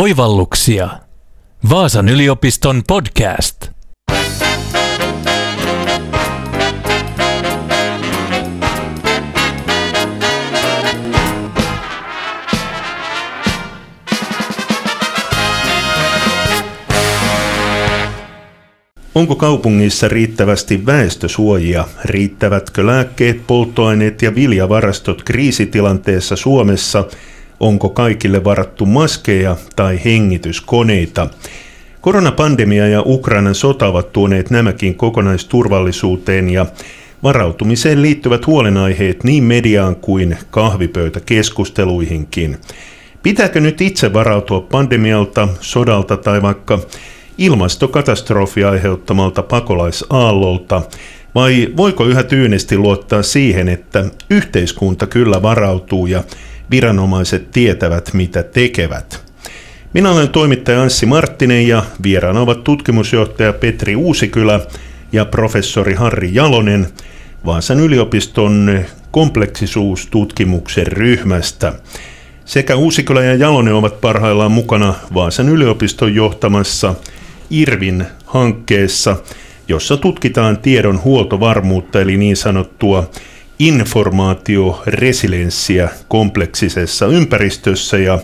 Oivalluksia. Vaasan yliopiston podcast. Onko kaupungissa riittävästi väestösuojia? Riittävätkö lääkkeet, polttoaineet ja viljavarastot kriisitilanteessa Suomessa? Onko kaikille varattu maskeja tai hengityskoneita? Koronapandemia ja Ukrainan sota ovat tuoneet nämäkin kokonaisturvallisuuteen ja varautumiseen liittyvät huolenaiheet niin mediaan kuin kahvipöytäkeskusteluihinkin. Pitääkö nyt itse varautua pandemialta, sodalta tai vaikka ilmastokatastrofi aiheuttamalta pakolaisaallolta, vai voiko yhä tyynesti luottaa siihen, että yhteiskunta kyllä varautuu ja viranomaiset tietävät, mitä tekevät? Minä olen toimittaja Anssi Marttinen ja vieraana ovat tutkimusjohtaja Petri Uusikylä ja professori Harri Jalonen Vaasan yliopiston kompleksisuustutkimuksen ryhmästä. Sekä Uusikylä ja Jalonen ovat parhaillaan mukana Vaasan yliopiston johtamassa IRVin hankkeessa, jossa tutkitaan tiedon huoltovarmuutta eli niin sanottua informaatioresilienssiä kompleksisessa ympäristössä ja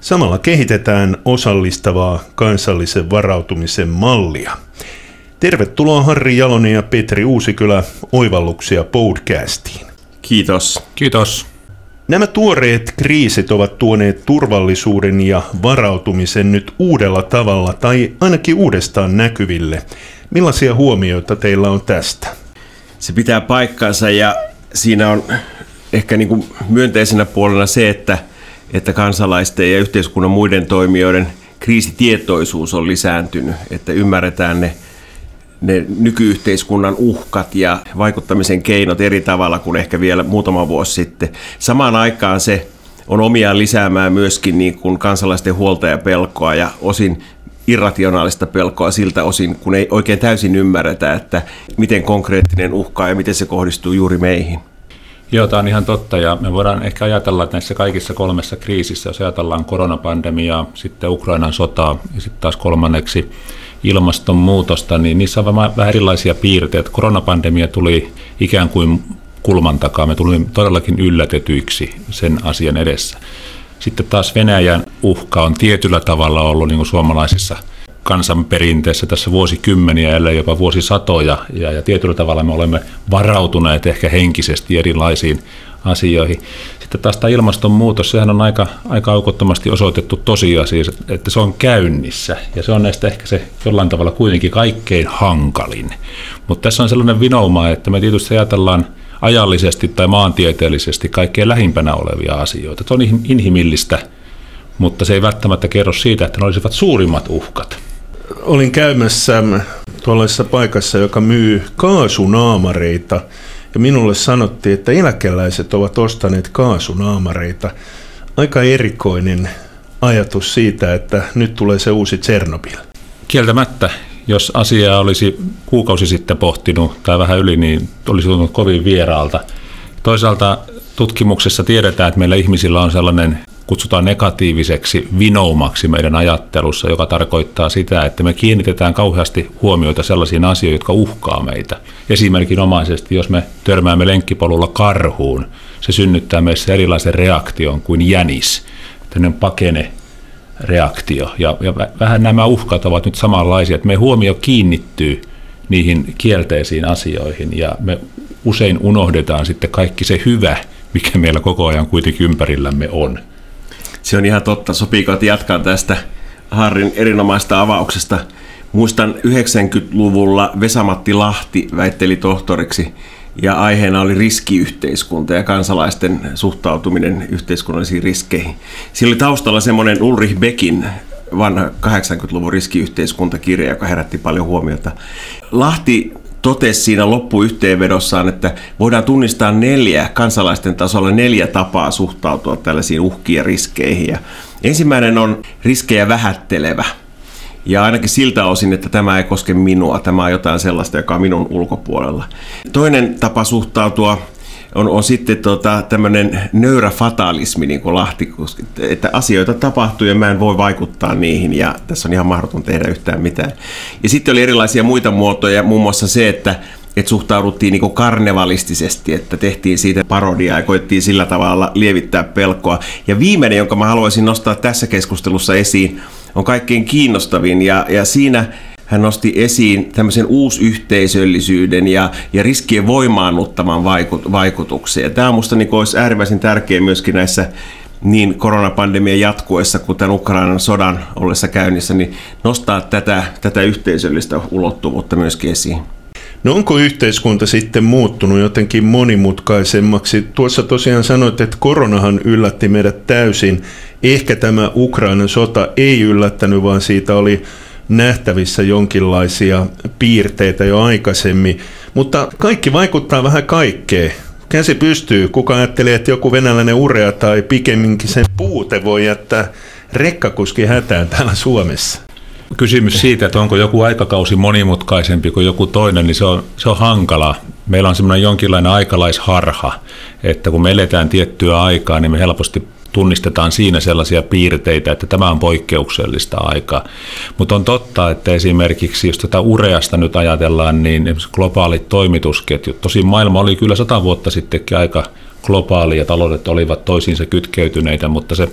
samalla kehitetään osallistavaa kansallisen varautumisen mallia. Tervetuloa Harri Jalonen ja Petri Uusikylä Oivalluksia podcastiin. Kiitos. Kiitos. Nämä tuoreet kriisit ovat tuoneet turvallisuuden ja varautumisen nyt uudella tavalla tai ainakin uudestaan näkyville. Millaisia huomioita teillä on tästä? Se pitää paikkansa ja siinä on ehkä niin kuin myönteisenä puolena se, että, että kansalaisten ja yhteiskunnan muiden toimijoiden kriisitietoisuus on lisääntynyt, että ymmärretään ne, ne nykyyhteiskunnan uhkat ja vaikuttamisen keinot eri tavalla kuin ehkä vielä muutama vuosi sitten. Samaan aikaan se on omiaan lisäämään myöskin niin kuin kansalaisten huolta ja pelkoa ja osin irrationaalista pelkoa siltä osin, kun ei oikein täysin ymmärretä, että miten konkreettinen uhka ja miten se kohdistuu juuri meihin. Joo, tämä on ihan totta ja me voidaan ehkä ajatella, että näissä kaikissa kolmessa kriisissä, jos ajatellaan koronapandemiaa, sitten Ukrainan sotaa ja sitten taas kolmanneksi ilmastonmuutosta, niin niissä on vähän erilaisia piirteitä. Koronapandemia tuli ikään kuin kulman takaa, me tulimme todellakin yllätetyiksi sen asian edessä. Sitten taas Venäjän uhka on tietyllä tavalla ollut niin kuin suomalaisissa kansanperinteessä tässä vuosikymmeniä, ellei jopa vuosisatoja, ja, ja tietyllä tavalla me olemme varautuneet ehkä henkisesti erilaisiin asioihin. Sitten taas tämä ilmastonmuutos, sehän on aika, aika aukottomasti osoitettu tosiasia, että se on käynnissä, ja se on näistä ehkä se jollain tavalla kuitenkin kaikkein hankalin. Mutta tässä on sellainen vinouma, että me tietysti ajatellaan ajallisesti tai maantieteellisesti kaikkein lähimpänä olevia asioita. Se on inhimillistä, mutta se ei välttämättä kerro siitä, että ne olisivat suurimmat uhkat. Olin käymässä tuollaisessa paikassa, joka myy kaasunaamareita, ja minulle sanottiin, että eläkeläiset ovat ostaneet kaasunaamareita. Aika erikoinen ajatus siitä, että nyt tulee se uusi Tsernobyl. Kieltämättä, jos asiaa olisi kuukausi sitten pohtinut tai vähän yli, niin olisi tuntunut kovin vieraalta. Toisaalta tutkimuksessa tiedetään, että meillä ihmisillä on sellainen kutsutaan negatiiviseksi vinoumaksi meidän ajattelussa, joka tarkoittaa sitä, että me kiinnitetään kauheasti huomioita sellaisiin asioihin, jotka uhkaa meitä. Esimerkinomaisesti, jos me törmäämme lenkkipolulla karhuun, se synnyttää meissä erilaisen reaktion kuin jänis, tämmöinen pakene reaktio. Ja, ja vähän nämä uhkat ovat nyt samanlaisia, että me huomio kiinnittyy niihin kielteisiin asioihin ja me usein unohdetaan sitten kaikki se hyvä, mikä meillä koko ajan kuitenkin ympärillämme on. Se on ihan totta. Sopiiko, että jatkan tästä Harrin erinomaista avauksesta? Muistan 90-luvulla Vesamatti Lahti väitteli tohtoriksi ja aiheena oli riskiyhteiskunta ja kansalaisten suhtautuminen yhteiskunnallisiin riskeihin. Siinä oli taustalla semmoinen Ulrich Beckin vanha 80-luvun riskiyhteiskuntakirja, joka herätti paljon huomiota. Lahti totesi siinä loppuyhteenvedossaan, että voidaan tunnistaa neljä kansalaisten tasolla neljä tapaa suhtautua tällaisiin uhkiin ja riskeihin. Ja ensimmäinen on riskejä vähättelevä. Ja ainakin siltä osin, että tämä ei koske minua, tämä on jotain sellaista, joka on minun ulkopuolella. Toinen tapa suhtautua on, on sitten tota, tämmöinen nöyrä fatalismi, niin kuin Lahti, että asioita tapahtuu ja mä en voi vaikuttaa niihin ja tässä on ihan mahdoton tehdä yhtään mitään. Ja sitten oli erilaisia muita muotoja, muun muassa se, että että suhtauduttiin niin karnevalistisesti, että tehtiin siitä parodiaa ja koettiin sillä tavalla lievittää pelkoa. Ja viimeinen, jonka mä haluaisin nostaa tässä keskustelussa esiin, on kaikkein kiinnostavin ja, ja siinä hän nosti esiin tämmöisen uusyhteisöllisyyden ja, ja riskien voimaannuttaman vaikut. Ja tämä minusta niin olisi äärimmäisen tärkeä myöskin näissä niin koronapandemian jatkuessa kuin tämän Ukrainan sodan ollessa käynnissä, niin nostaa tätä, tätä yhteisöllistä ulottuvuutta myöskin esiin. No onko yhteiskunta sitten muuttunut jotenkin monimutkaisemmaksi? Tuossa tosiaan sanoit, että koronahan yllätti meidät täysin. Ehkä tämä Ukrainan sota ei yllättänyt, vaan siitä oli nähtävissä jonkinlaisia piirteitä jo aikaisemmin. Mutta kaikki vaikuttaa vähän kaikkeen. Käsi pystyy. Kuka ajattelee, että joku venäläinen urea tai pikemminkin sen puute voi jättää rekkakuski hätään täällä Suomessa? Kysymys siitä, että onko joku aikakausi monimutkaisempi kuin joku toinen, niin se on, se on hankala. Meillä on semmoinen jonkinlainen aikalaisharha, että kun me eletään tiettyä aikaa, niin me helposti tunnistetaan siinä sellaisia piirteitä, että tämä on poikkeuksellista aikaa. Mutta on totta, että esimerkiksi jos tätä ureasta nyt ajatellaan, niin globaalit toimitusketjut, tosin maailma oli kyllä sata vuotta sittenkin aika globaali ja taloudet olivat toisiinsa kytkeytyneitä, mutta se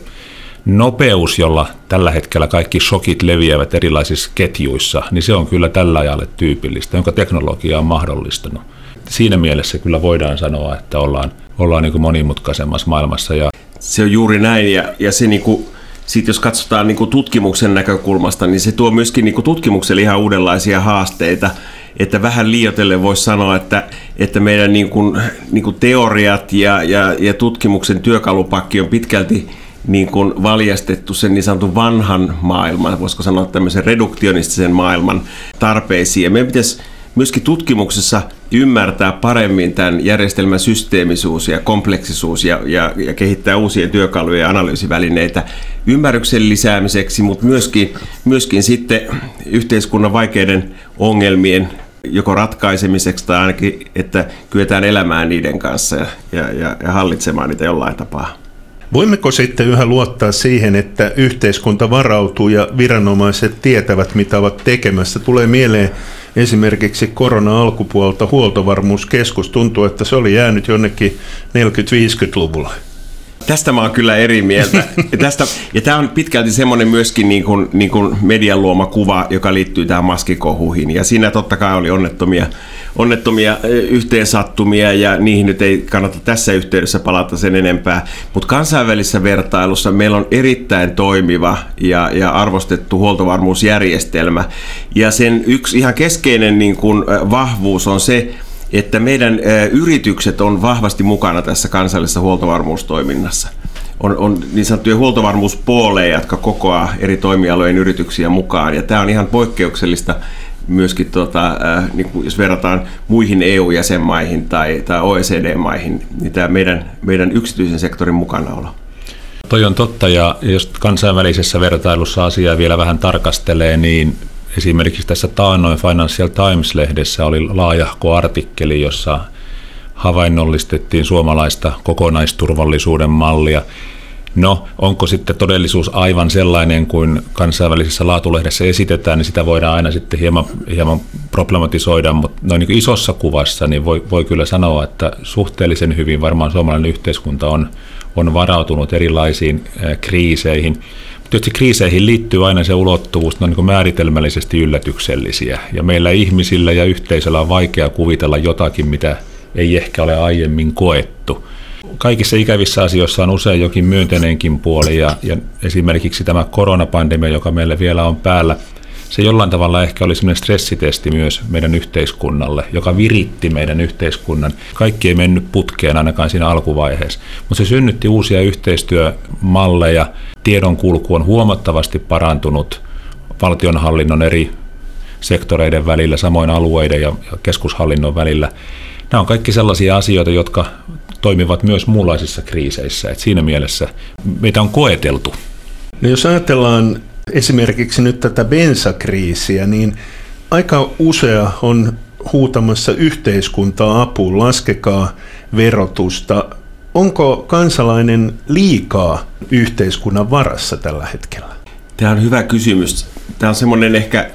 nopeus, jolla tällä hetkellä kaikki shokit leviävät erilaisissa ketjuissa, niin se on kyllä tällä ajalle tyypillistä, jonka teknologia on mahdollistanut. Siinä mielessä kyllä voidaan sanoa, että ollaan, ollaan niin monimutkaisemmassa maailmassa. Ja se on juuri näin ja, ja se niin kuin, sit jos katsotaan niin tutkimuksen näkökulmasta, niin se tuo myöskin niin tutkimukselle ihan uudenlaisia haasteita että vähän liioitellen voisi sanoa, että, että meidän niin kuin, niin kuin teoriat ja, ja, ja tutkimuksen työkalupakki on pitkälti niin kuin valjastettu sen niin sanotun vanhan maailman, voisiko sanoa tämmöisen reduktionistisen maailman tarpeisiin. Ja meidän pitäisi myöskin tutkimuksessa ymmärtää paremmin tämän järjestelmän systeemisuus ja kompleksisuus ja, ja, ja kehittää uusia työkaluja ja analyysivälineitä ymmärryksen lisäämiseksi, mutta myöskin, myöskin sitten yhteiskunnan vaikeiden ongelmien joko ratkaisemiseksi tai ainakin, että kyetään elämään niiden kanssa ja, ja, ja, hallitsemaan niitä jollain tapaa. Voimmeko sitten yhä luottaa siihen, että yhteiskunta varautuu ja viranomaiset tietävät, mitä ovat tekemässä? Tulee mieleen esimerkiksi korona-alkupuolta huoltovarmuuskeskus. Tuntuu, että se oli jäänyt jonnekin 40-50-luvulla. Tästä mä oon kyllä eri mieltä. Ja, tästä, ja tämä on pitkälti semmoinen myöskin niin kuin, niin kuin median luoma kuva, joka liittyy tähän maskikohuihin. Ja siinä totta kai oli onnettomia, onnettomia yhteensattumia ja niihin nyt ei kannata tässä yhteydessä palata sen enempää. Mutta kansainvälisessä vertailussa meillä on erittäin toimiva ja, ja arvostettu huoltovarmuusjärjestelmä. Ja sen yksi ihan keskeinen niin kuin, vahvuus on se, että meidän yritykset on vahvasti mukana tässä kansallisessa huoltovarmuustoiminnassa. On, on niin sanottuja huoltovarmuuspooleja, jotka kokoaa eri toimialojen yrityksiä mukaan. Ja tämä on ihan poikkeuksellista myöskin, tota, niin kuin jos verrataan muihin EU-jäsenmaihin tai, tai OECD-maihin, niin tämä meidän, meidän yksityisen sektorin mukanaolo. Toi on totta, ja jos kansainvälisessä vertailussa asiaa vielä vähän tarkastelee, niin Esimerkiksi tässä taannoin Financial Times-lehdessä oli laajahko artikkeli, jossa havainnollistettiin suomalaista kokonaisturvallisuuden mallia. No, onko sitten todellisuus aivan sellainen kuin kansainvälisessä laatulehdessä esitetään, niin sitä voidaan aina sitten hieman, hieman problematisoida, mutta noin niin isossa kuvassa niin voi, voi kyllä sanoa, että suhteellisen hyvin varmaan suomalainen yhteiskunta on, on varautunut erilaisiin kriiseihin. Tietysti kriiseihin liittyy aina se ulottuvuus, ne on niin määritelmällisesti yllätyksellisiä. Ja meillä ihmisillä ja yhteisöllä on vaikea kuvitella jotakin, mitä ei ehkä ole aiemmin koettu. Kaikissa ikävissä asioissa on usein jokin myönteinenkin puoli, ja, ja esimerkiksi tämä koronapandemia, joka meillä vielä on päällä – se jollain tavalla ehkä oli semmoinen stressitesti myös meidän yhteiskunnalle, joka viritti meidän yhteiskunnan. Kaikki ei mennyt putkeen ainakaan siinä alkuvaiheessa, mutta se synnytti uusia yhteistyömalleja. Tiedonkulku on huomattavasti parantunut valtionhallinnon eri sektoreiden välillä, samoin alueiden ja keskushallinnon välillä. Nämä on kaikki sellaisia asioita, jotka toimivat myös muunlaisissa kriiseissä. Et siinä mielessä meitä on koeteltu. No jos ajatellaan esimerkiksi nyt tätä bensakriisiä, niin aika usea on huutamassa yhteiskuntaa apuun, laskekaa verotusta. Onko kansalainen liikaa yhteiskunnan varassa tällä hetkellä? Tämä on hyvä kysymys. Tämä on semmoinen ehkä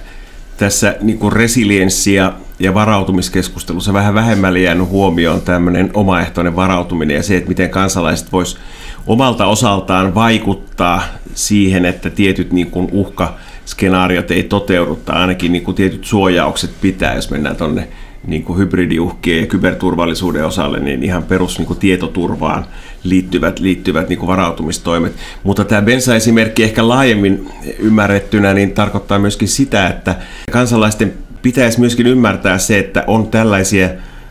tässä niin kuin resilienssia ja varautumiskeskustelussa vähän vähemmälle jäänyt huomioon tämmöinen omaehtoinen varautuminen ja se, että miten kansalaiset vois omalta osaltaan vaikuttaa siihen, että tietyt niin kuin uhkaskenaariot ei toteudu tai ainakin niin kuin tietyt suojaukset pitää, jos mennään tuonne niin kuin hybridiuhkien ja kyberturvallisuuden osalle, niin ihan perus niin kuin tietoturvaan liittyvät, liittyvät niin kuin varautumistoimet. Mutta tämä bensa-esimerkki ehkä laajemmin ymmärrettynä niin tarkoittaa myöskin sitä, että kansalaisten pitäisi myöskin ymmärtää se, että on tällaisia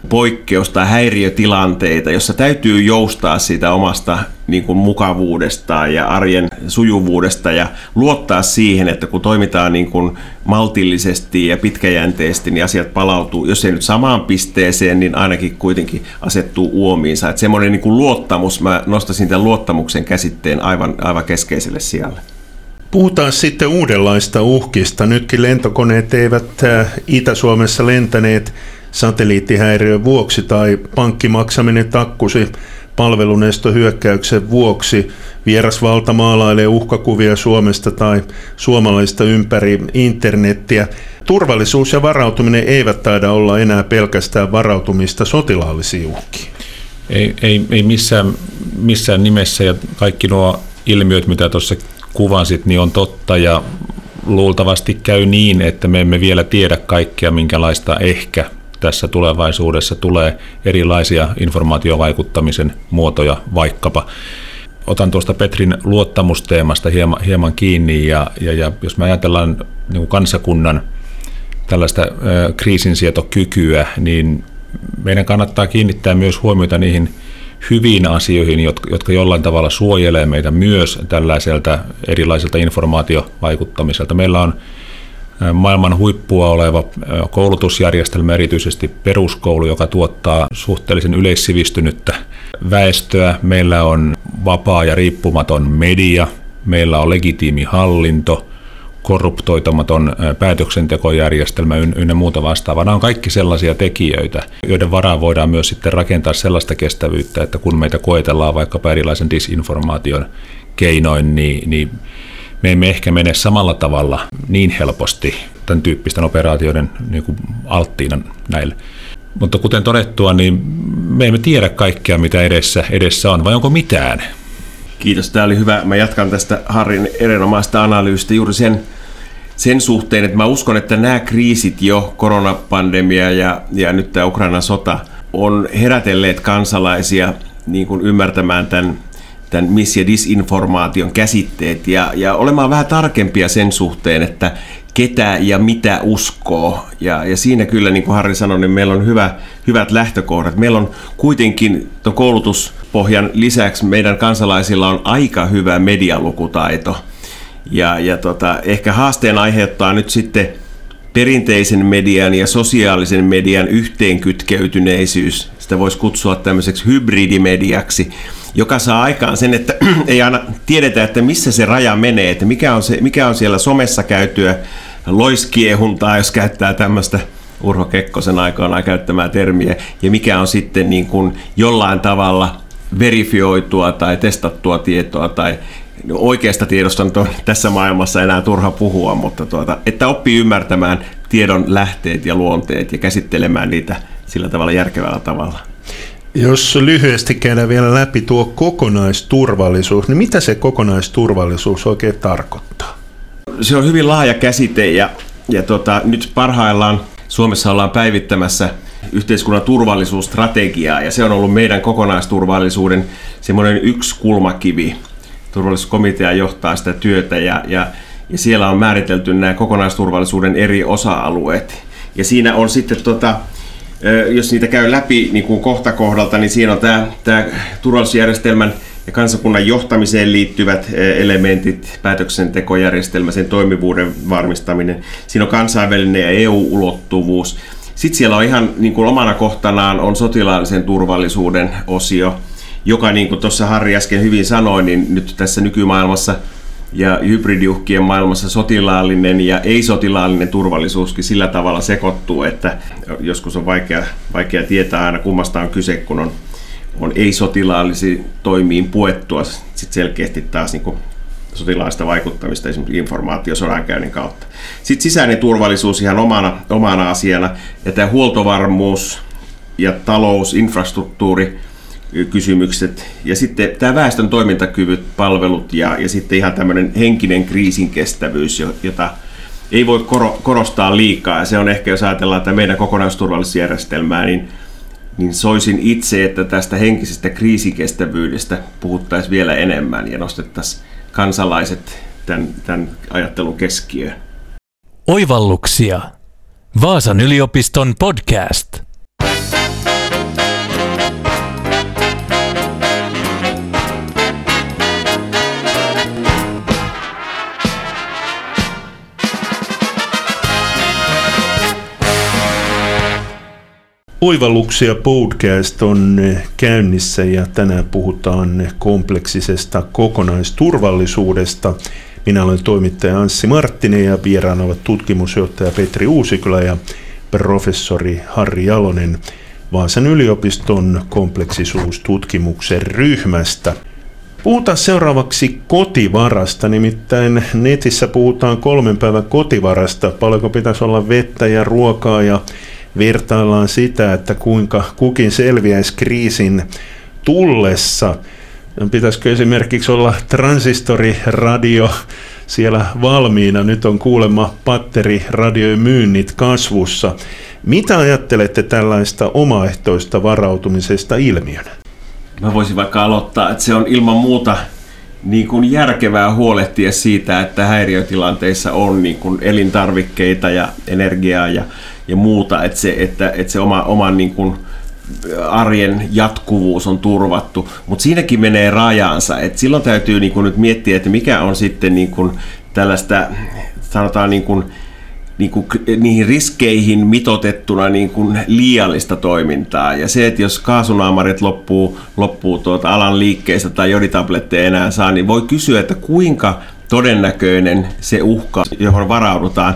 poikkeus- tai häiriötilanteita, jossa täytyy joustaa siitä omasta niin kuin mukavuudesta ja arjen sujuvuudesta ja luottaa siihen, että kun toimitaan niin kuin maltillisesti ja pitkäjänteisesti, niin asiat palautuu, jos ei nyt samaan pisteeseen, niin ainakin kuitenkin asettuu uomiinsa. Että semmoinen niin kuin luottamus, mä nostaisin tämän luottamuksen käsitteen aivan, aivan keskeiselle sijalle. Puhutaan sitten uudenlaista uhkista. Nytkin lentokoneet eivät äh, Itä-Suomessa lentäneet satelliittihäiriön vuoksi tai pankkimaksaminen takkusi palvelunestohyökkäyksen vuoksi. Vierasvalta maalailee uhkakuvia Suomesta tai suomalaista ympäri internettiä. Turvallisuus ja varautuminen eivät taida olla enää pelkästään varautumista sotilaallisiin uhkiin. Ei, ei, ei missään, missään nimessä ja kaikki nuo ilmiöt, mitä tuossa kuvasit, niin on totta ja luultavasti käy niin, että me emme vielä tiedä kaikkea, minkälaista ehkä tässä tulevaisuudessa tulee erilaisia informaatiovaikuttamisen muotoja vaikkapa. Otan tuosta Petrin luottamusteemasta hieman, hieman kiinni ja, ja, ja jos me ajatellaan niin kuin kansakunnan tällaista kriisinsietokykyä, niin meidän kannattaa kiinnittää myös huomiota niihin hyviin asioihin, jotka, jotka jollain tavalla suojelee meitä myös tällaiselta erilaiselta informaatiovaikuttamiselta. Meillä on maailman huippua oleva koulutusjärjestelmä, erityisesti peruskoulu, joka tuottaa suhteellisen yleissivistynyttä väestöä. Meillä on vapaa ja riippumaton media, meillä on legitiimi hallinto, korruptoitamaton päätöksentekojärjestelmä ynnä muuta vastaavaa. Nämä on kaikki sellaisia tekijöitä, joiden varaan voidaan myös sitten rakentaa sellaista kestävyyttä, että kun meitä koetellaan vaikkapa erilaisen disinformaation keinoin, niin, niin me emme ehkä mene samalla tavalla niin helposti tämän tyyppisten operaatioiden niin kuin alttiina näille. Mutta kuten todettua, niin me emme tiedä kaikkea, mitä edessä, edessä on, vai onko mitään? Kiitos, tämä oli hyvä. Mä jatkan tästä Harrin erinomaista analyysistä juuri sen, sen suhteen, että mä uskon, että nämä kriisit jo, koronapandemia ja, ja nyt tämä Ukrainan sota, on herätelleet kansalaisia niin kuin ymmärtämään tämän tämän mis- ja disinformaation käsitteet ja, ja olemaan vähän tarkempia sen suhteen, että ketä ja mitä uskoo. Ja, ja siinä kyllä, niin kuin Harri sanoi, niin meillä on hyvä, hyvät lähtökohdat. Meillä on kuitenkin tuon koulutuspohjan lisäksi meidän kansalaisilla on aika hyvä medialukutaito. Ja, ja tota, ehkä haasteen aiheuttaa nyt sitten perinteisen median ja sosiaalisen median yhteenkytkeytyneisyys. Sitä voisi kutsua tämmöiseksi hybridimediaksi joka saa aikaan sen, että ei aina tiedetä, että missä se raja menee, että mikä on, se, mikä on siellä somessa käytyä loiskiehuntaa, jos käyttää tämmöistä Urho Kekkosen aikaan käyttämää termiä, ja mikä on sitten niin kuin jollain tavalla verifioitua tai testattua tietoa tai oikeasta tiedosta nyt on tässä maailmassa enää turha puhua, mutta tuota, että oppii ymmärtämään tiedon lähteet ja luonteet ja käsittelemään niitä sillä tavalla järkevällä tavalla. Jos lyhyesti käydään vielä läpi tuo kokonaisturvallisuus, niin mitä se kokonaisturvallisuus oikein tarkoittaa? Se on hyvin laaja käsite ja, ja tota, nyt parhaillaan Suomessa ollaan päivittämässä yhteiskunnan turvallisuusstrategiaa ja se on ollut meidän kokonaisturvallisuuden semmoinen yksi kulmakivi. Turvallisuuskomitea johtaa sitä työtä ja, ja, ja siellä on määritelty nämä kokonaisturvallisuuden eri osa-alueet. Ja siinä on sitten tota, jos niitä käy läpi niin kuin kohta kohdalta, niin siinä on tämä, tämä turvallisuusjärjestelmän ja kansakunnan johtamiseen liittyvät elementit, päätöksentekojärjestelmä, sen toimivuuden varmistaminen. Siinä on kansainvälinen ja EU-ulottuvuus. Sitten siellä on ihan niin kuin omana kohtanaan on sotilaallisen turvallisuuden osio, joka niin kuin tuossa Harri äsken hyvin sanoi, niin nyt tässä nykymaailmassa – ja hybridiuhkien maailmassa sotilaallinen ja ei-sotilaallinen turvallisuuskin sillä tavalla sekoittuu, että joskus on vaikea, vaikea tietää aina kummasta on kyse, kun on, on ei-sotilaallisiin toimiin puettua sit selkeästi taas niin sotilaista vaikuttamista esimerkiksi informaatiosodankäynnin kautta. Sitten sisäinen turvallisuus ihan omana, omana asiana ja tämä huoltovarmuus ja talous, infrastruktuuri, kysymykset ja sitten tämä väestön toimintakyvyt, palvelut ja, ja sitten ihan tämmöinen henkinen kriisinkestävyys, jota ei voi korostaa liikaa. Ja se on ehkä, jos ajatellaan että meidän kokonaisturvallisuusjärjestelmää, niin, niin soisin itse, että tästä henkisestä kriisikestävyydestä puhuttaisiin vielä enemmän ja nostettaisiin kansalaiset tämän, tämän ajattelun keskiöön. Oivalluksia. Vaasan yliopiston podcast. Oivalluksia podcast on käynnissä ja tänään puhutaan kompleksisesta kokonaisturvallisuudesta. Minä olen toimittaja Anssi Marttinen ja vieraana ovat tutkimusjohtaja Petri Uusikylä ja professori Harri Jalonen Vaasan yliopiston kompleksisuustutkimuksen ryhmästä. Puhutaan seuraavaksi kotivarasta, nimittäin netissä puhutaan kolmen päivän kotivarasta, paljonko pitäisi olla vettä ja ruokaa ja vertaillaan sitä, että kuinka kukin selviäisi kriisin tullessa. Pitäisikö esimerkiksi olla transistoriradio siellä valmiina? Nyt on kuulemma patteriradiojen myynnit kasvussa. Mitä ajattelette tällaista omaehtoista varautumisesta ilmiönä? Mä voisin vaikka aloittaa, että se on ilman muuta niin kuin järkevää huolehtia siitä, että häiriötilanteissa on niin kuin elintarvikkeita ja energiaa ja ja muuta, että se, että, että se oma, oman niin kuin arjen jatkuvuus on turvattu, mutta siinäkin menee rajansa, että silloin täytyy niin kuin nyt miettiä, että mikä on sitten niin kuin tällaista, sanotaan niin kuin, niin kuin, niihin riskeihin mitotettuna niin kuin liiallista toimintaa. Ja se, että jos kaasunaamarit loppuu, loppuu tuota alan liikkeestä tai joditabletteja enää saa, niin voi kysyä, että kuinka todennäköinen se uhka, johon varaudutaan,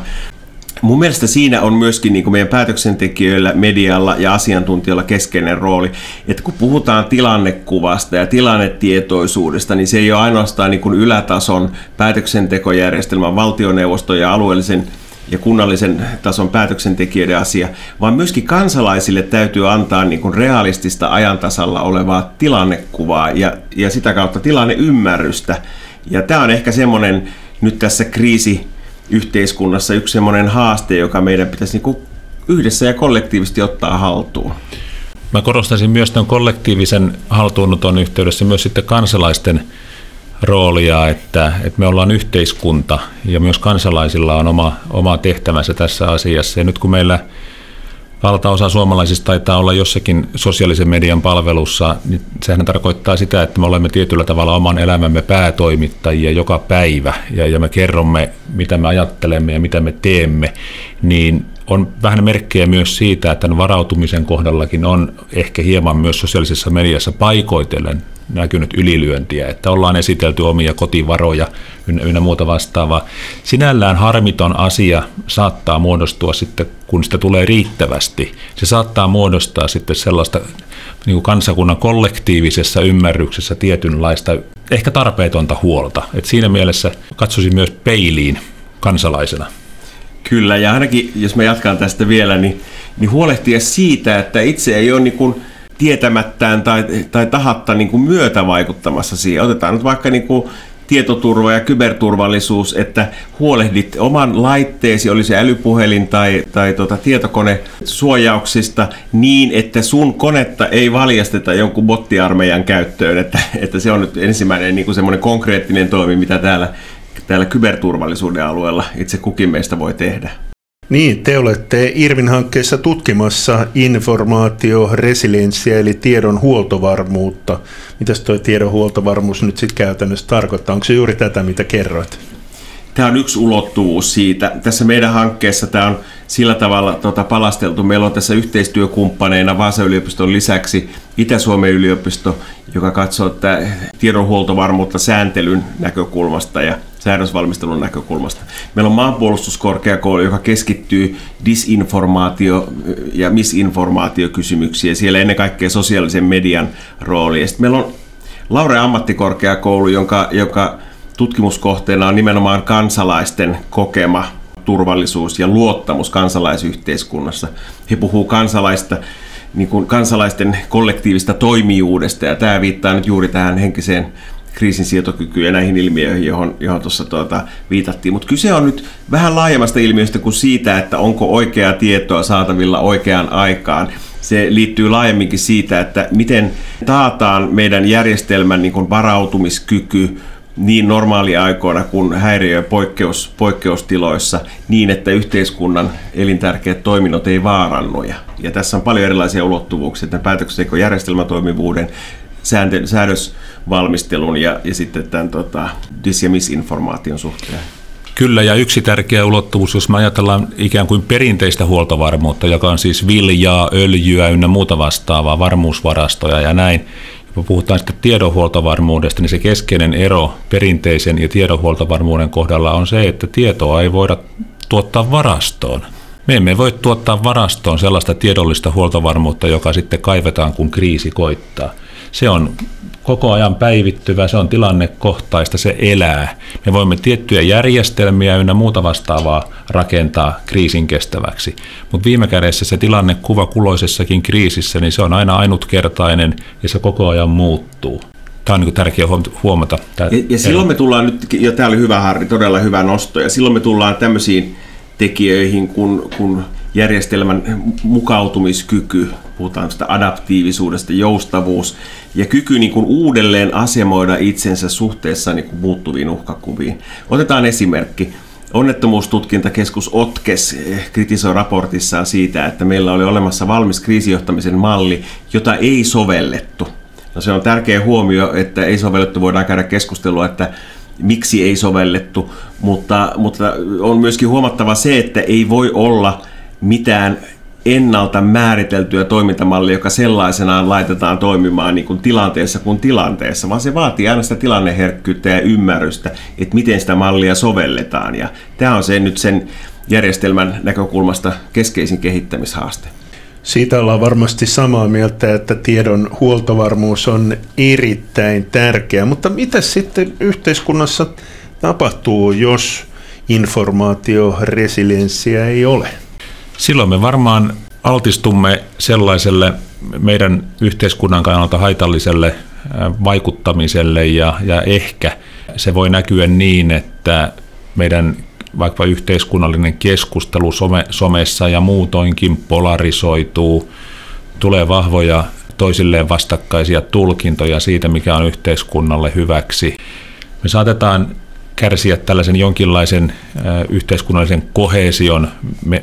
Mun mielestä siinä on myöskin niin kuin meidän päätöksentekijöillä, medialla ja asiantuntijoilla keskeinen rooli, että kun puhutaan tilannekuvasta ja tilannetietoisuudesta, niin se ei ole ainoastaan niin kuin ylätason päätöksentekojärjestelmän, valtioneuvoston ja alueellisen ja kunnallisen tason päätöksentekijöiden asia, vaan myöskin kansalaisille täytyy antaa niin kuin realistista ajantasalla olevaa tilannekuvaa ja, ja sitä kautta tilanneymmärrystä. Ja tämä on ehkä semmoinen nyt tässä kriisi yhteiskunnassa yksi semmoinen haaste, joka meidän pitäisi niin yhdessä ja kollektiivisesti ottaa haltuun. Mä korostaisin myös tämän kollektiivisen haltuunoton yhteydessä myös sitten kansalaisten roolia, että, että me ollaan yhteiskunta ja myös kansalaisilla on oma, oma tehtävänsä tässä asiassa. Ja nyt kun meillä valtaosa suomalaisista taitaa olla jossakin sosiaalisen median palvelussa, niin sehän tarkoittaa sitä, että me olemme tietyllä tavalla oman elämämme päätoimittajia joka päivä ja, ja me kerromme, mitä me ajattelemme ja mitä me teemme, niin on vähän merkkejä myös siitä, että varautumisen kohdallakin on ehkä hieman myös sosiaalisessa mediassa paikoitellen näkynyt ylilyöntiä, että ollaan esitelty omia kotivaroja ynnä muuta vastaavaa. Sinällään harmiton asia saattaa muodostua sitten, kun sitä tulee riittävästi. Se saattaa muodostaa sitten sellaista niin kuin kansakunnan kollektiivisessa ymmärryksessä tietynlaista, ehkä tarpeetonta huolta. Et siinä mielessä katsoisin myös peiliin kansalaisena. Kyllä, ja ainakin jos mä jatkan tästä vielä, niin, niin huolehtia siitä, että itse ei ole niin kuin tietämättään tai, tai tahatta niin kuin myötä vaikuttamassa siihen. Otetaan nyt vaikka niin kuin tietoturva ja kyberturvallisuus, että huolehdit oman laitteesi, oli se älypuhelin tai, tai tuota, tietokone suojauksista niin, että sun konetta ei valjasteta jonkun bottiarmeijan käyttöön, että, että se on nyt ensimmäinen niin kuin semmoinen konkreettinen toimi, mitä täällä, täällä kyberturvallisuuden alueella itse kukin meistä voi tehdä. Niin, te olette Irvin hankkeessa tutkimassa informaatioresilienssiä eli tiedon huoltovarmuutta. Mitäs tuo tiedon huoltovarmuus nyt sitten käytännössä tarkoittaa? Onko se juuri tätä, mitä kerroit? Tämä on yksi ulottuvuus siitä. Tässä meidän hankkeessa tämä on sillä tavalla tota, palasteltu. Meillä on tässä yhteistyökumppaneina Vaasan yliopiston lisäksi Itä-Suomen yliopisto, joka katsoo että tiedonhuoltovarmuutta sääntelyn näkökulmasta ja säädösvalmistelun näkökulmasta. Meillä on maanpuolustuskorkeakoulu, joka keskittyy disinformaatio- ja misinformaatiokysymyksiin, siellä ennen kaikkea sosiaalisen median rooli. Ja sitten meillä on Laure ammattikorkeakoulu, jonka, joka tutkimuskohteena on nimenomaan kansalaisten kokema turvallisuus ja luottamus kansalaisyhteiskunnassa. He puhuu kansalaista, niin kuin kansalaisten kollektiivista toimijuudesta, ja tämä viittaa nyt juuri tähän henkiseen kriisinsietokykyyn ja näihin ilmiöihin, johon, johon tuossa tuota, viitattiin. Mutta kyse on nyt vähän laajemmasta ilmiöstä kuin siitä, että onko oikeaa tietoa saatavilla oikeaan aikaan. Se liittyy laajemminkin siitä, että miten taataan meidän järjestelmän niin kuin varautumiskyky niin normaaliaikoina kuin häiriö- ja poikkeus, poikkeustiloissa niin, että yhteiskunnan elintärkeät toiminnot ei vaarannu. Ja tässä on paljon erilaisia ulottuvuuksia, tämän päätöksentekojärjestelmän toimivuuden, säädösvalmistelun ja, ja sitten tämän tota, dis- ja misinformaation suhteen. Kyllä, ja yksi tärkeä ulottuvuus, jos me ajatellaan ikään kuin perinteistä huoltovarmuutta, joka on siis viljaa, öljyä ynnä muuta vastaavaa, varmuusvarastoja ja näin, kun puhutaan sitten tiedonhuoltovarmuudesta, niin se keskeinen ero perinteisen ja tiedonhuoltovarmuuden kohdalla on se, että tietoa ei voida tuottaa varastoon. Me emme voi tuottaa varastoon sellaista tiedollista huoltovarmuutta, joka sitten kaivetaan, kun kriisi koittaa. Se on koko ajan päivittyvä, se on tilannekohtaista, se elää. Me voimme tiettyjä järjestelmiä ynnä muuta vastaavaa rakentaa kriisin kestäväksi. Mutta viime kädessä se tilannekuva kuloisessakin kriisissä, niin se on aina ainutkertainen ja se koko ajan muuttuu. Tämä on niin tärkeää huomata. Tämä ja, ja silloin me tullaan nyt, ja tämä oli hyvä Harri, todella hyvä nosto, ja silloin me tullaan tämmöisiin tekijöihin, kun, kun järjestelmän mukautumiskyky, puhutaan sitä adaptiivisuudesta, joustavuus ja kyky niin kuin uudelleen asemoida itsensä suhteessa niin kuin muuttuviin uhkakuviin. Otetaan esimerkki. Onnettomuustutkintakeskus OTKES kritisoi raportissaan siitä, että meillä oli olemassa valmis kriisijohtamisen malli, jota ei sovellettu. No se on tärkeä huomio, että ei sovellettu, voidaan käydä keskustelua, että miksi ei sovellettu, mutta, mutta on myöskin huomattava se, että ei voi olla mitään ennalta määriteltyä toimintamallia, joka sellaisenaan laitetaan toimimaan niin kuin tilanteessa kuin tilanteessa, vaan se vaatii aina sitä tilanneherkkyyttä ja ymmärrystä, että miten sitä mallia sovelletaan. Ja tämä on se nyt sen järjestelmän näkökulmasta keskeisin kehittämishaaste. Siitä ollaan varmasti samaa mieltä, että tiedon huoltovarmuus on erittäin tärkeä, mutta mitä sitten yhteiskunnassa tapahtuu, jos informaatioresilienssiä ei ole? Silloin me varmaan altistumme sellaiselle meidän yhteiskunnan kannalta haitalliselle vaikuttamiselle ja, ja ehkä se voi näkyä niin, että meidän vaikka yhteiskunnallinen keskustelu some, somessa ja muutoinkin polarisoituu, tulee vahvoja toisilleen vastakkaisia tulkintoja siitä, mikä on yhteiskunnalle hyväksi. Me saatetaan kärsiä tällaisen jonkinlaisen yhteiskunnallisen kohesion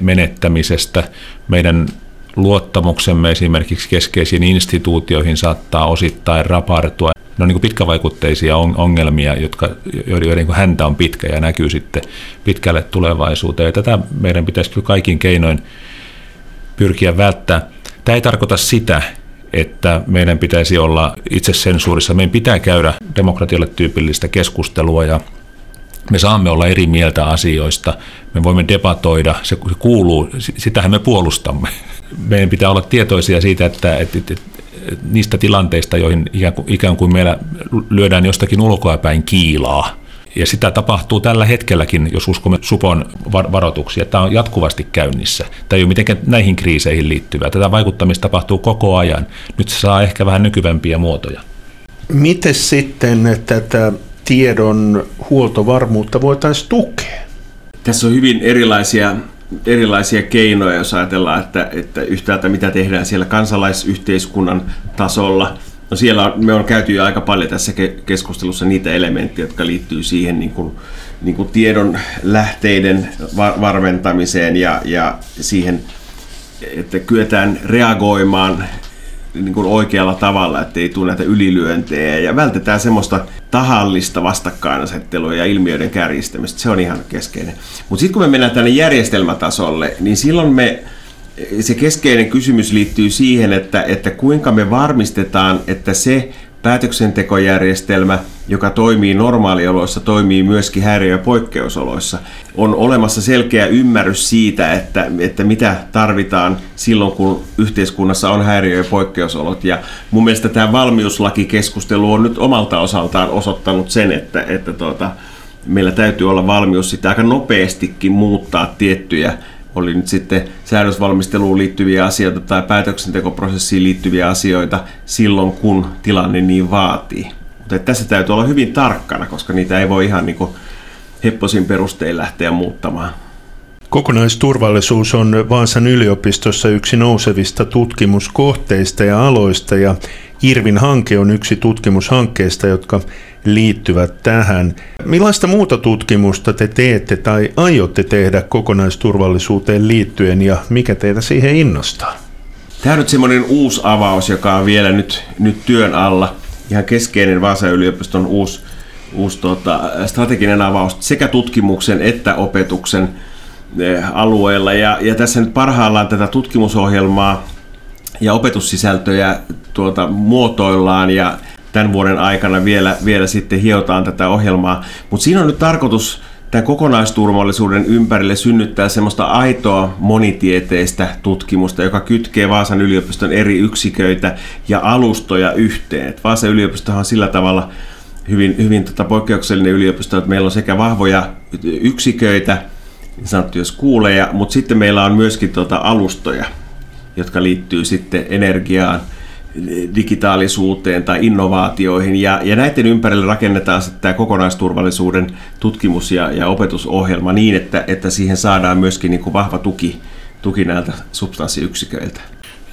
menettämisestä. Meidän luottamuksemme esimerkiksi keskeisiin instituutioihin saattaa osittain rapartua. Ne on niin pitkävaikutteisia ongelmia, jotka, joiden niin häntä on pitkä ja näkyy sitten pitkälle tulevaisuuteen. Ja tätä meidän pitäisi kyllä kaikin keinoin pyrkiä välttää. Tämä ei tarkoita sitä, että meidän pitäisi olla itsesensuurissa. Meidän pitää käydä demokratialle tyypillistä keskustelua ja me saamme olla eri mieltä asioista, me voimme debatoida, se kuuluu, sitähän me puolustamme. Meidän pitää olla tietoisia siitä, että, että, että, että niistä tilanteista, joihin ikään kuin, ikään kuin meillä lyödään jostakin ulkoapäin kiilaa, ja sitä tapahtuu tällä hetkelläkin, jos uskomme Supon varoituksia. Tämä on jatkuvasti käynnissä. Tämä ei ole mitenkään näihin kriiseihin liittyvää. Tätä vaikuttamista tapahtuu koko ajan. Nyt se saa ehkä vähän nykyvämpiä muotoja. Miten sitten tätä tiedon huoltovarmuutta voitaisiin tukea? Tässä on hyvin erilaisia, erilaisia keinoja, jos ajatellaan, että, että yhtäältä mitä tehdään siellä kansalaisyhteiskunnan tasolla. No siellä on, me on käyty jo aika paljon tässä keskustelussa niitä elementtejä, jotka liittyy siihen niin kuin, niin kuin tiedon lähteiden varmentamiseen ja, ja siihen, että kyetään reagoimaan niin kuin oikealla tavalla, ettei tule näitä ylilyöntejä ja vältetään semmoista tahallista vastakkainasettelua ja ilmiöiden kärjistämistä. Se on ihan keskeinen. Mutta sitten kun me mennään tänne järjestelmätasolle, niin silloin me se keskeinen kysymys liittyy siihen, että, että kuinka me varmistetaan, että se päätöksentekojärjestelmä, joka toimii normaalioloissa, toimii myöskin häiriö- ja poikkeusoloissa. On olemassa selkeä ymmärrys siitä, että, että mitä tarvitaan silloin, kun yhteiskunnassa on häiriö- ja poikkeusolot. Ja mun mielestä tämä valmiuslakikeskustelu on nyt omalta osaltaan osoittanut sen, että, että tuota, meillä täytyy olla valmius sitä aika nopeastikin muuttaa tiettyjä oli nyt sitten säädösvalmisteluun liittyviä asioita tai päätöksentekoprosessiin liittyviä asioita silloin, kun tilanne niin vaatii. Mutta tässä täytyy olla hyvin tarkkana, koska niitä ei voi ihan niin hepposin perustein lähteä muuttamaan. Kokonaisturvallisuus on Vaasan yliopistossa yksi nousevista tutkimuskohteista ja aloista ja Irvin hanke on yksi tutkimushankkeista, jotka liittyvät tähän. Millaista muuta tutkimusta te teette tai aiotte tehdä kokonaisturvallisuuteen liittyen ja mikä teitä siihen innostaa? Tämä on nyt semmoinen uusi avaus, joka on vielä nyt, nyt työn alla. Ihan keskeinen Vaasan yliopiston uusi, uusi tota, strateginen avaus sekä tutkimuksen että opetuksen alueella. Ja, ja tässä nyt parhaillaan tätä tutkimusohjelmaa ja opetussisältöjä tuota, muotoillaan ja tämän vuoden aikana vielä, vielä sitten hiotaan tätä ohjelmaa. Mutta siinä on nyt tarkoitus tämän kokonaisturvallisuuden ympärille synnyttää semmoista aitoa monitieteistä tutkimusta, joka kytkee Vaasan yliopiston eri yksiköitä ja alustoja yhteen. Vaasan yliopistohan on sillä tavalla hyvin, hyvin tota poikkeuksellinen yliopisto, että meillä on sekä vahvoja yksiköitä, niin sanottuja skuuleja, mutta sitten meillä on myöskin tota alustoja, jotka liittyy sitten energiaan, digitaalisuuteen tai innovaatioihin. Ja, ja näiden ympärille rakennetaan sitten tämä kokonaisturvallisuuden tutkimus- ja, ja opetusohjelma niin, että, että siihen saadaan myöskin niin kuin vahva tuki, tuki näiltä substanssiyksiköiltä.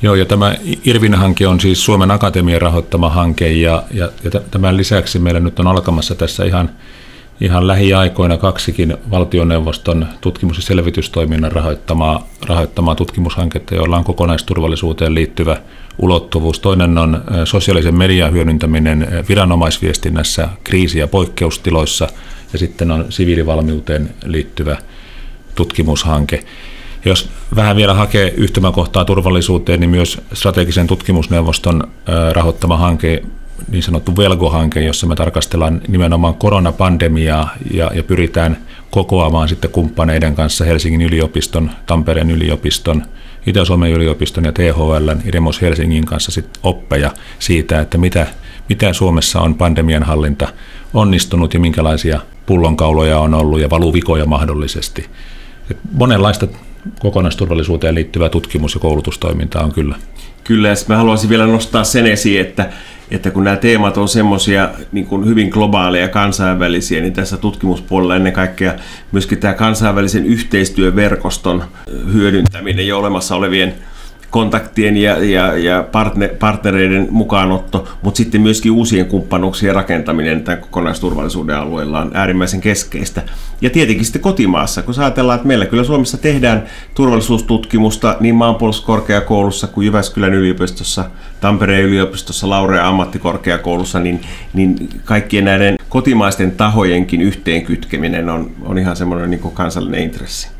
Joo, ja tämä Irvin-hanke on siis Suomen Akatemian rahoittama hanke, ja, ja, ja tämän lisäksi meillä nyt on alkamassa tässä ihan, ihan lähiaikoina kaksikin valtioneuvoston tutkimus- ja selvitystoiminnan rahoittamaa, rahoittamaa tutkimushanketta, joilla on kokonaisturvallisuuteen liittyvä ulottuvuus. Toinen on sosiaalisen median hyödyntäminen viranomaisviestinnässä kriisi- ja poikkeustiloissa ja sitten on siviilivalmiuteen liittyvä tutkimushanke. Jos vähän vielä hakee yhtymäkohtaa turvallisuuteen, niin myös strategisen tutkimusneuvoston rahoittama hanke, niin sanottu Velgo-hanke, jossa me tarkastellaan nimenomaan koronapandemiaa ja, ja pyritään kokoamaan sitten kumppaneiden kanssa Helsingin yliopiston, Tampereen yliopiston, Itä-Suomen yliopiston ja THL Idemos Helsingin kanssa sit oppeja siitä, että mitä, mitä Suomessa on pandemian hallinta onnistunut ja minkälaisia pullonkauloja on ollut ja valuvikoja mahdollisesti. Et monenlaista kokonaisturvallisuuteen liittyvää tutkimus- ja koulutustoimintaa on kyllä. Kyllä, ja mä haluaisin vielä nostaa sen esiin, että että kun nämä teemat on semmoisia niin hyvin globaaleja ja kansainvälisiä, niin tässä tutkimuspuolella ennen kaikkea myöskin tämä kansainvälisen yhteistyöverkoston hyödyntäminen jo olemassa olevien kontaktien ja, ja, ja partner, partnereiden mukaanotto, mutta sitten myöskin uusien kumppanuuksien rakentaminen tämän kokonaisturvallisuuden alueella on äärimmäisen keskeistä. Ja tietenkin sitten kotimaassa, kun ajatellaan, että meillä kyllä Suomessa tehdään turvallisuustutkimusta niin maanpuolustuskorkeakoulussa kuin Jyväskylän yliopistossa, Tampereen yliopistossa, Laurea ammattikorkeakoulussa, niin, niin kaikkien näiden kotimaisten tahojenkin yhteenkytkeminen on, on ihan semmoinen niin kansallinen intressi.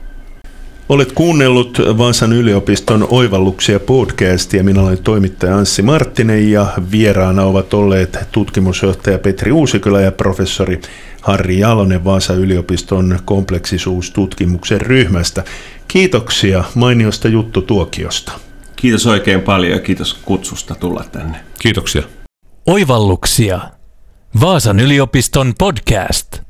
Olet kuunnellut Vaasan yliopiston oivalluksia podcastia. Minä olen toimittaja Anssi Marttinen ja vieraana ovat olleet tutkimusjohtaja Petri Uusikylä ja professori Harri Jalonen Vaasan yliopiston kompleksisuustutkimuksen ryhmästä. Kiitoksia mainiosta juttutuokiosta. Kiitos oikein paljon ja kiitos kutsusta tulla tänne. Kiitoksia. Oivalluksia. Vaasan yliopiston podcast.